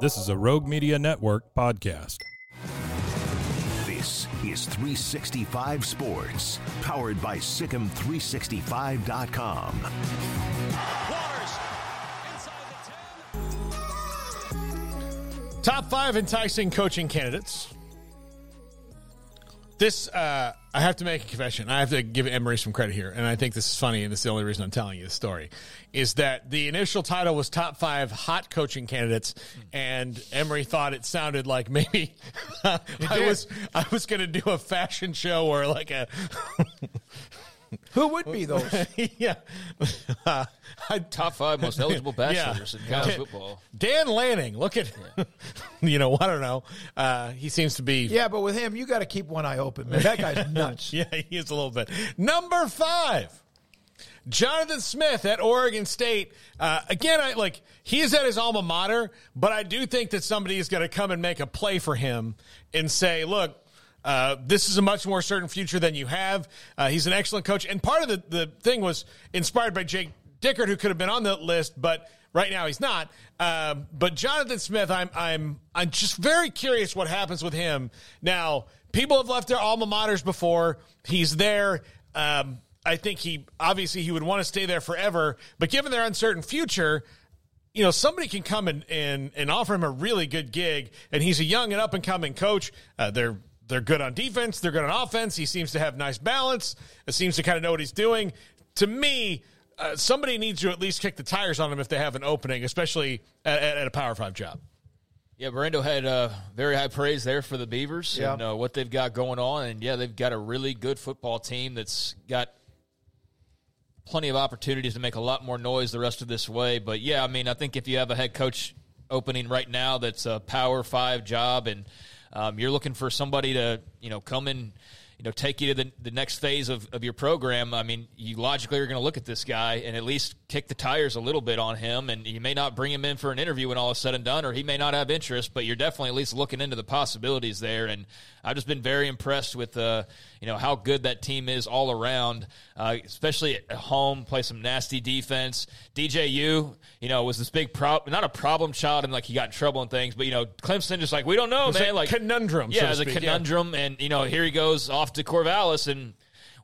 This is a Rogue Media Network podcast. This is 365 Sports, powered by Sikkim365.com. Top five enticing coaching candidates. This, uh, I have to make a confession. I have to give Emory some credit here, and I think this is funny, and this is the only reason I'm telling you the story. Is that the initial title was top five hot coaching candidates, and Emory thought it sounded like maybe I was I was going to do a fashion show or like a Who would be those? yeah. Uh, Top five most eligible bachelors in college football. Dan Lanning, look at, him. you know, I don't know. Uh, he seems to be yeah, but with him, you got to keep one eye open, man. That guy's nuts. Yeah, he is a little bit. Number five, Jonathan Smith at Oregon State. Uh, again, I like he is at his alma mater, but I do think that somebody is going to come and make a play for him and say, "Look, uh, this is a much more certain future than you have." Uh, he's an excellent coach, and part of the the thing was inspired by Jake Dickert, who could have been on the list, but right now he's not. Um, but Jonathan Smith, I'm I'm I'm just very curious what happens with him now. People have left their alma maters before. He's there. Um, I think he obviously he would want to stay there forever, but given their uncertain future, you know, somebody can come and, and, and offer him a really good gig, and he's a young and up and coming coach. Uh, they're they're good on defense, they're good on offense. He seems to have nice balance. It seems to kind of know what he's doing. To me, uh, somebody needs to at least kick the tires on him if they have an opening, especially at, at, at a Power Five job. Yeah, Brando had uh, very high praise there for the Beavers Yeah. and uh, what they've got going on. And yeah, they've got a really good football team that's got plenty of opportunities to make a lot more noise the rest of this way. But yeah, I mean, I think if you have a head coach opening right now that's a Power Five job, and um, you're looking for somebody to you know come in. You know, take you to the, the next phase of, of your program. I mean, you logically are going to look at this guy and at least kick the tires a little bit on him. And you may not bring him in for an interview when all is said and done, or he may not have interest, but you're definitely at least looking into the possibilities there. And I've just been very impressed with, uh, you know, how good that team is all around, uh, especially at home. Play some nasty defense. DJU, you know, was this big problem, not a problem child, and like he got in trouble and things, but you know, Clemson just like we don't know, man. Like conundrum, so Yeah, it's a speak, yeah. conundrum, and you know, here he goes off to Corvallis and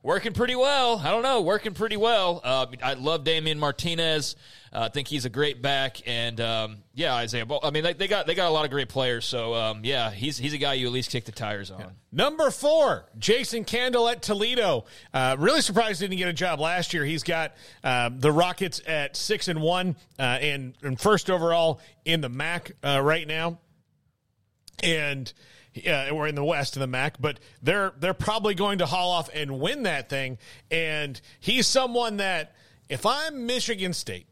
working pretty well. I don't know, working pretty well. Uh, I love Damien Martinez. Uh, I think he's a great back, and um, yeah, Isaiah. Ball. I mean, they, they got they got a lot of great players. So um, yeah, he's he's a guy you at least kick the tires on. Number four, Jason Candle at Toledo. Uh, really surprised he didn't get a job last year. He's got um, the Rockets at six and one uh, and, and first overall in the MAC uh, right now. And yeah, we're in the West in the MAC, but they're they're probably going to haul off and win that thing. And he's someone that if I'm Michigan State,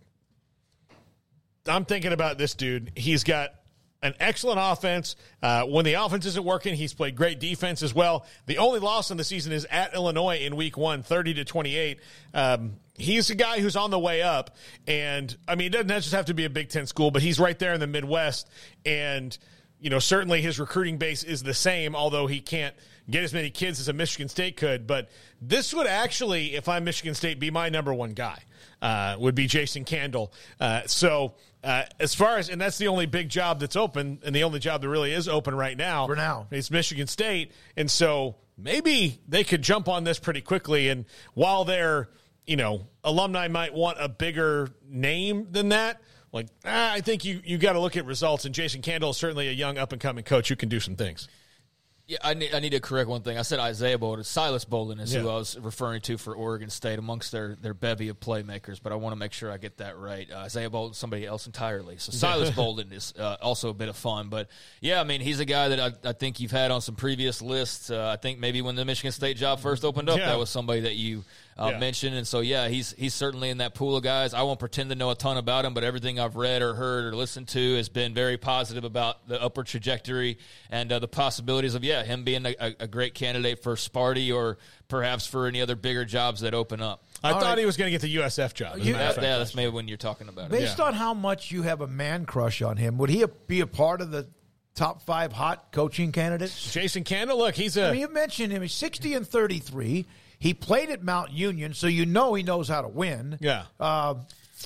I'm thinking about this dude. He's got an excellent offense. Uh, when the offense isn't working, he's played great defense as well. The only loss in the season is at Illinois in week one, 30 to 28. Um, he's a guy who's on the way up. And, I mean, it doesn't just have to be a Big Ten school, but he's right there in the Midwest. And, you know, certainly his recruiting base is the same, although he can't get as many kids as a Michigan State could. But this would actually, if I'm Michigan State, be my number one guy. Uh, would be Jason Candle. Uh, so uh, as far as and that's the only big job that's open, and the only job that really is open right now For now. is Michigan State, and so maybe they could jump on this pretty quickly. And while their you know alumni might want a bigger name than that. Like ah, I think you you got to look at results, and Jason Candle is certainly a young up and coming coach who can do some things. Yeah, I need, I need to correct one thing. I said Isaiah Bolden. Silas Bolden is who I was referring to for Oregon State amongst their, their bevy of playmakers, but I want to make sure I get that right. Uh, Isaiah Bolden, somebody else entirely. So Silas Bolden is uh, also a bit of fun. But yeah, I mean, he's a guy that I, I think you've had on some previous lists. Uh, I think maybe when the Michigan State job first opened up, Yeah. that was somebody that you uh, Yeah. mentioned, and so yeah, he's he's certainly in that pool of guys. I won't pretend to know a ton about him, but everything I've read or heard or listened to has been very positive about the upward trajectory and uh, the possibilities of yeah him being a, a, a great candidate for Sparty or perhaps for any other bigger jobs that open up. I All thought right. he was going to get the USF job. as You- That- fact. yeah, that's maybe when you're talking about it. Based on how much you have a man crush on him, would he be a part of the top five hot coaching candidates? Jason Candle, look, he's a I mean, you mentioned him. He's 60 and 33. He played at Mount Union, so you know he knows how to win. Yeah. Uh,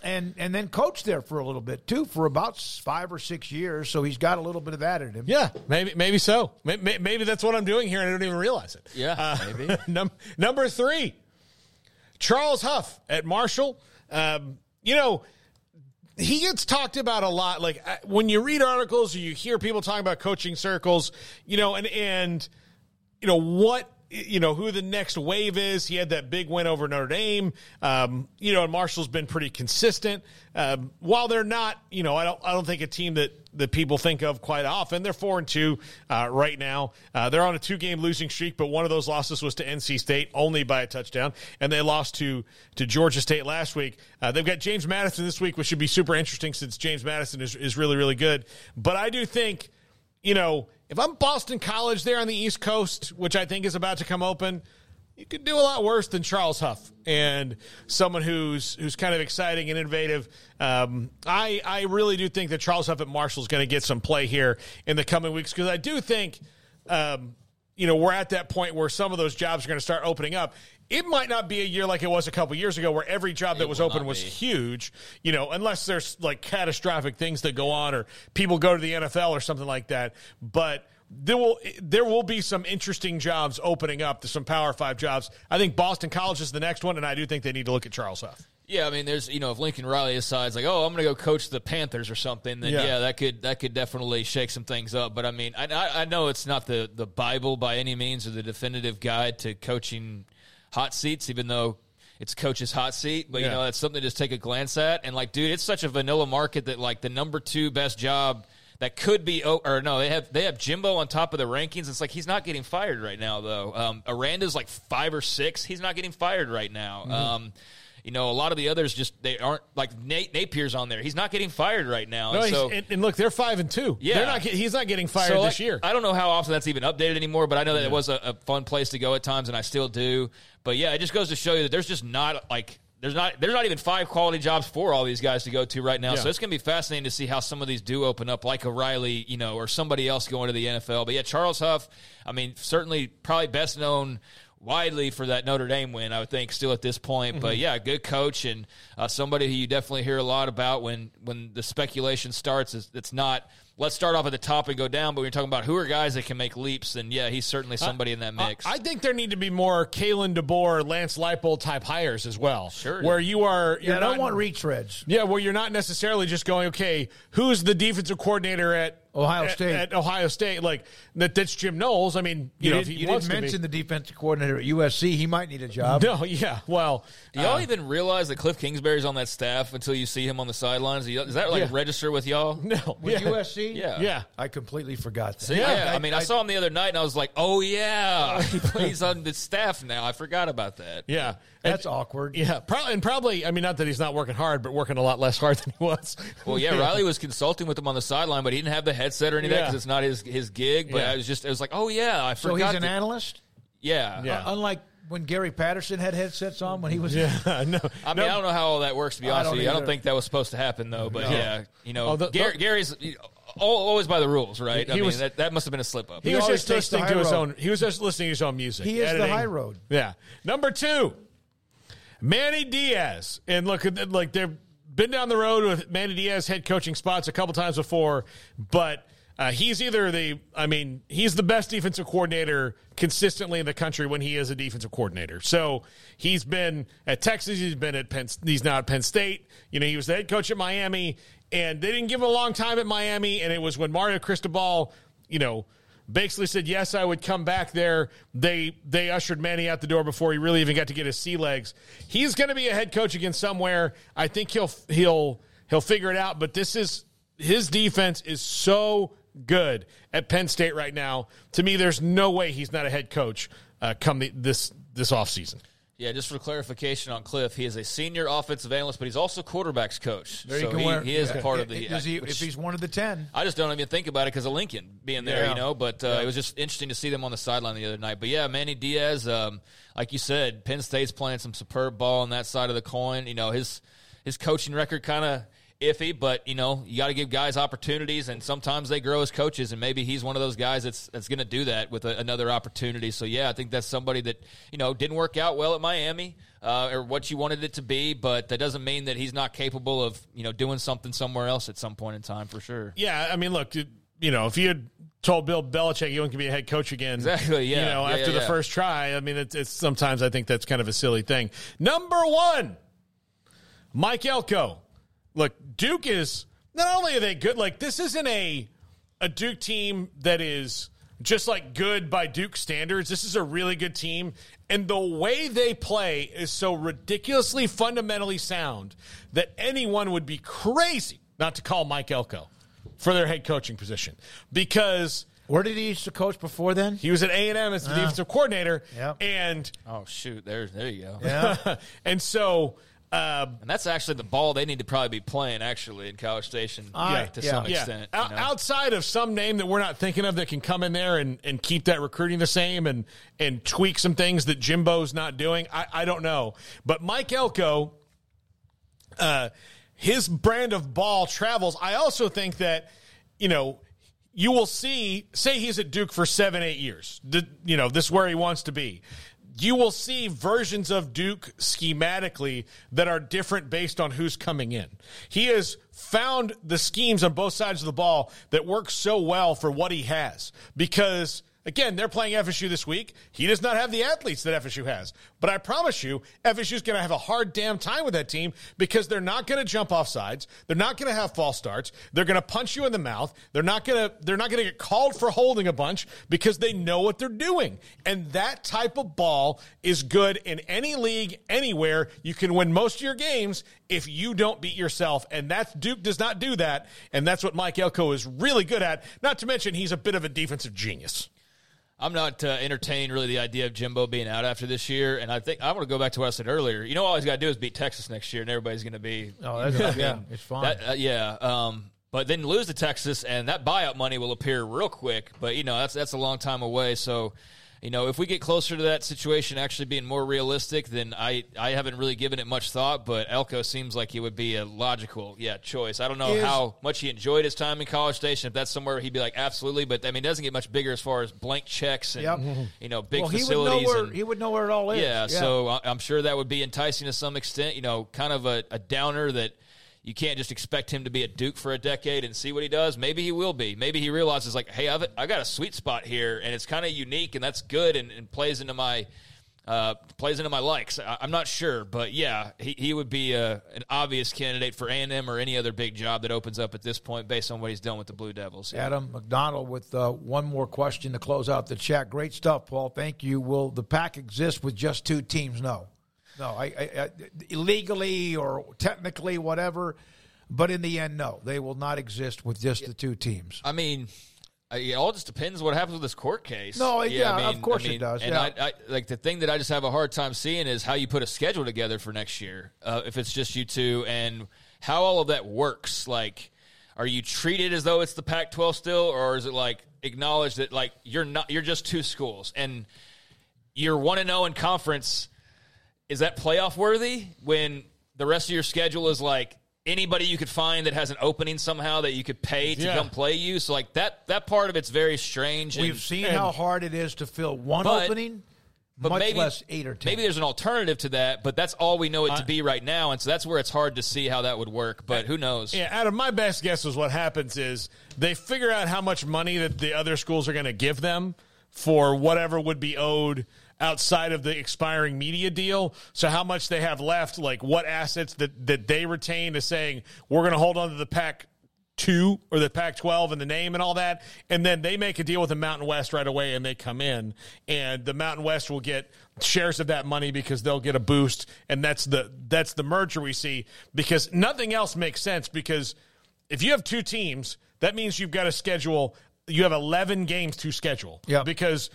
and and then coached there for a little bit too, for about five or six years. So he's got a little bit of that in him. Yeah, maybe maybe so. Maybe, maybe that's what I'm doing here, and I don't even realize it. Yeah, Uh, maybe. num- number three, Charles Huff at Marshall. Um, you know, he gets talked about a lot. Like uh, when you read articles or you hear people talking about coaching circles, you know, and and you know what you know who the next wave is. He had that big win over Notre Dame. Um, you know, and Marshall's been pretty consistent. Um, while they're not, you know, I don't I don't think a team that that people think of quite often. They're four and two uh, right now. Uh, they're on a two game losing streak, but one of those losses was to NC State only by a touchdown, and they lost to to Georgia State last week. Uh, they've got James Madison this week, which should be super interesting since James Madison is is really really good. But I do think you know, if I'm Boston College there on the East Coast, which I think is about to come open, you could do a lot worse than Charles Huff and someone who's who's kind of exciting and innovative. Um, I I really do think that Charles Huff at Marshall is going to get some play here in the coming weeks because I do think. Um, you know, we're at that point where some of those jobs are going to start opening up. It might not be a year like it was a couple years ago where every job that It was open was be. huge, you know, unless there's like catastrophic things that go on or people go to the NFL or something like that. But there will there will be some interesting jobs opening up to some Power 5 jobs. I think Boston College is the next one and I do think they need to look at Charles Huff. Yeah, I mean, there's you know, if Lincoln Riley decides like, oh, I'm going to go coach the Panthers or something, then Yeah. yeah. that could that could definitely shake some things up. But I mean, I, I I know it's not the the Bible by any means or the definitive guide to coaching hot seats, even though it's coach's hot seat. But Yeah. you know, that's something to just take a glance at. And like, dude, it's such a vanilla market that like the number two best job. That could be, or no, they have they have Jimbo on top of the rankings. It's like he's not getting fired right now, though. Um, Aranda's like five or six. He's not getting fired right now. Mm-hmm. Um, you know, a lot of the others just they aren't like Nate Napier's on there. He's not getting fired right now. No, and so and, and look, they're 5 and 2. Yeah. They're not he's not getting fired so, this like, year. I don't know how often that's even updated anymore, but I know that it was a, a fun place to go at times, and I still do. But yeah, it just goes to show you that there's just not like there's not there's not even five quality jobs for all these guys to go to right now. Yeah. So it's going to be fascinating to see how some of these do open up, like O'Reilly, you know, or somebody else going to the NFL. But yeah, Charles Huff, I mean, certainly probably best known widely for that Notre Dame win, I would think, still at this point. But yeah, good coach and uh, somebody who you definitely hear a lot about when when the speculation starts. Is it's not let's start off at the top and go down, but when you're talking about who are guys that can make leaps, then yeah, he's certainly somebody in that mix. I, I think there need to be more Kalen DeBoer, Lance Leipold type hires as well. Sure. Where you are, you're Yeah, I not, don't want retreads. Yeah, well, you're not necessarily just going, okay, who's the defensive coordinator at Ohio at- State. At, Ohio State, like that. That's Jim Knowles. I mean, you, You, know, didn't, if he you wants didn't to mention the defensive coordinator at USC. He might need a job. No, yeah. Well, Do y'all uh, even realize that Cliff Kingsbury's on that staff until you see him on the sidelines? Is that like Yeah. register with y'all? no, With yeah. USC? Yeah. Yeah. I completely forgot that. So, yeah, I, mean, I, saw him the other night, and I was like, "Oh yeah, he plays on the staff now." I forgot about that. Yeah, That's And- awkward. Yeah, probably, and probably. I mean, not that he's not working hard, but working a lot less hard than he was. Well, yeah, Riley was consulting with him on the sideline, but he didn't have the headset or any of that Yeah. because it's not his his gig. But Yeah. I was just, I was like, "Oh yeah, I forgot. So he's an that- analyst? yeah, Yeah. Uh, unlike when Gary Patterson had headsets on when he was. Yeah, no. I mean, I don't know how all that works. To be I honest don't with you, I don't think that was supposed to happen though. But yeah, you know, Oh, the- Gary, the- Gary's you know, al- always by the rules, right? He I mean, was- that, that must have been a slip up. He, He was just listening to his road. own. He was just listening to his own music. He is the high road. Yeah. Number two, Manny Diaz, and look, at like they've been down the road with Manny Diaz head coaching spots a couple times before, but. Uh, he's either the, I mean, he's the best defensive coordinator consistently in the country when he is a defensive coordinator. So he's been at Texas, he's been at Penn, he's now at Penn State. You know, he was the head coach at Miami, and they didn't give him a long time at Miami. And it was when Mario Cristobal, you know, basically said yes, I would come back there. They they ushered Manny out the door before he really even got to get his sea legs. He's going to be a head coach again somewhere. I think he'll he'll he'll figure it out. But this is his defense is so good at Penn State right now. To me, there's no way he's not a head coach uh, come the, this this offseason. Yeah, just for clarification on Cliff, he is a senior offensive analyst, but he's also quarterbacks coach. There you so can he, wear- he is yeah. part of the. Does he, which- if he's one of the ten, I just don't even think about it because of Lincoln being there, Yeah. you know. But uh, it was just interesting to see them on the sideline the other night. But yeah, Manny Diaz, um, like you said, Penn State's playing some superb ball on that side of the coin. You know, his his coaching record kind of iffy, but you know, you got to give guys opportunities, and sometimes they grow as coaches, and maybe he's one of those guys that's that's going to do that with a, another opportunity. So yeah, I think that's somebody that you know didn't work out well at Miami. Uh, or what you wanted it to be, but that doesn't mean that he's not capable of you know doing something somewhere else at some point in time for sure. Yeah, I mean, look, you know, if you had told Bill Belichick you want to be a head coach again, Exactly, yeah. you know, Yeah, after yeah, the yeah. first try, I mean, it's, it's sometimes I think that's kind of a silly thing. Number one, Mike Elko. Look, Duke is not only are they good, like this isn't a a Duke team that is just like good by Duke standards. This is a really good team. And the way they play is so ridiculously fundamentally sound that anyone would be crazy not to call Mike Elko for their head coaching position because where did he used to coach before then? he was at A&M as the uh-huh. defensive coordinator Yep. and Oh shoot, there's there you go. Yeah, and so um, And that's actually the ball they need to probably be playing actually in College Station Yeah, to yeah. some yeah, extent. O- you know? outside of some name that we're not thinking of that can come in there and, and keep that recruiting the same and and tweak some things that Jimbo's not doing, I, I don't know. But Mike Elko, uh, his brand of ball travels. I also think that you know you will see. Say he's at Duke for seven, eight years. The, you know this is where he wants to be. You will see versions of Duke schematically that are different based on who's coming in. He has found the schemes on both sides of the ball that work so well for what he has because Again, they're playing FSU this week. He does not have the athletes that FSU has. But I promise you, FSU's going to have a hard damn time with that team because they're not going to jump off sides. They're not going to have false starts. They're going to punch you in the mouth. They're not going to they're not going to get called for holding a bunch because they know what they're doing. And that type of ball is good in any league anywhere. You can win most of your games if you don't beat yourself. And that's Duke does not do that. And that's what Mike Elko is really good at. Not to mention he's a bit of a defensive genius. I'm not uh, entertaining really the idea of Jimbo being out after this year, and I think I want to go back to what I said earlier. You know, all he's got to do is beat Texas next year, and everybody's going to be. Oh, that's, yeah, it's fine. That, uh, yeah, um, but then lose to Texas, and that buyout money will appear real quick. But you know, that's that's a long time away. So, you know, if we get closer to that situation actually being more realistic, then I I haven't really given it much thought. But Elko seems like he would be a logical, yeah, choice. I don't know Is- how much he enjoyed his time in College Station. If that's somewhere he'd be like absolutely, but I mean, it doesn't get much bigger as far as blank checks and Yep. you know big well, he would facilities. know where and, he would know where it all is. yeah, so I- I'm sure that would be enticing to some extent. You know, kind of a, a downer that you can't just expect him to be a Duke for a decade and see what he does. Maybe he will be. Maybe he realizes like, hey, I've I got a sweet spot here, and it's kind of unique, and that's good, and, and plays into my. Uh, plays into my likes. I, I'm not sure, but yeah, he, he would be a, an obvious candidate for A&M or any other big job that opens up at this point based on what he's done with the Blue Devils. Adam McDonald with uh, one more question to close out the chat. Great stuff, Paul. Thank you. Will the Pac exist with just two teams? No, no. I, I, I illegally or technically, whatever. But in the end, no, they will not exist with just the two teams. I mean, it all just depends what happens with this court case. No, yeah, I of course it does, And yeah. I, I, like the thing that I just have a hard time seeing is how you put a schedule together for next year. Uh, if it's just you two, and how all of that works. Like, are you treated as though it's the Pac-12 still, or is it like acknowledged that like you're not? You're just two schools, and you're one and zero in conference. Is that playoff worthy when the rest of your schedule is like anybody you could find that has an opening somehow that you could pay to Yeah. come play you? So like that that part of it's very strange. We've seen and- how hard it is to fill one But- opening, but much maybe, less eight or ten. Maybe there's an alternative to that, but that's all we know it to be right now, and so that's where it's hard to see how that would work. But who knows? Yeah, Adam, my best guess is what happens is they figure out how much money that the other schools are going to give them for whatever would be owed outside of the expiring media deal. So how much they have left, like what assets that, that they retain is saying, we're going to hold on to the Pac two or the Pac 12 and the name and all that. And then they make a deal with the Mountain West right away and they come in. And the Mountain West will get shares of that money because they'll get a boost. And that's the that's the merger we see because nothing else makes sense because if you have two teams, that means you've got to schedule you have 11 games to schedule. Yeah. Because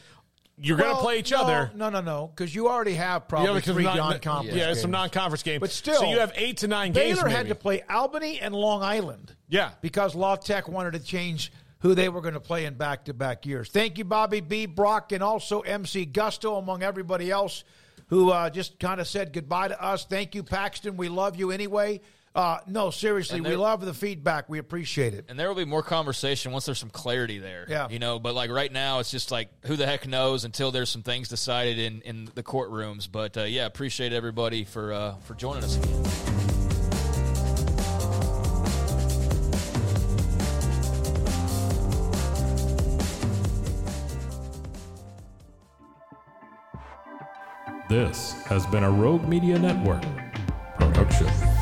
you're going to play each no, other. No, no, no, because you already have probably Yeah, three non- non-conference. Yeah, games. some non-conference games. But still, so you have eight to nine games. Baylor had to play Albany and Long Island. Yeah. because La Tech wanted to change who they were going to play in back-to-back years. Thank you, Bobby B. Brock, and also MC Gusto, among everybody else who uh, just kind of said goodbye to us. Thank you, Paxton. We love you anyway. Uh, no, seriously, And we love the feedback. We appreciate it. And there will be more conversation once there's some clarity there. Yeah. You know, but like right now, it's just like who the heck knows until there's some things decided in, in the courtrooms. But uh, yeah, appreciate everybody for uh, for joining us again. This has been a Rogue Media Network production.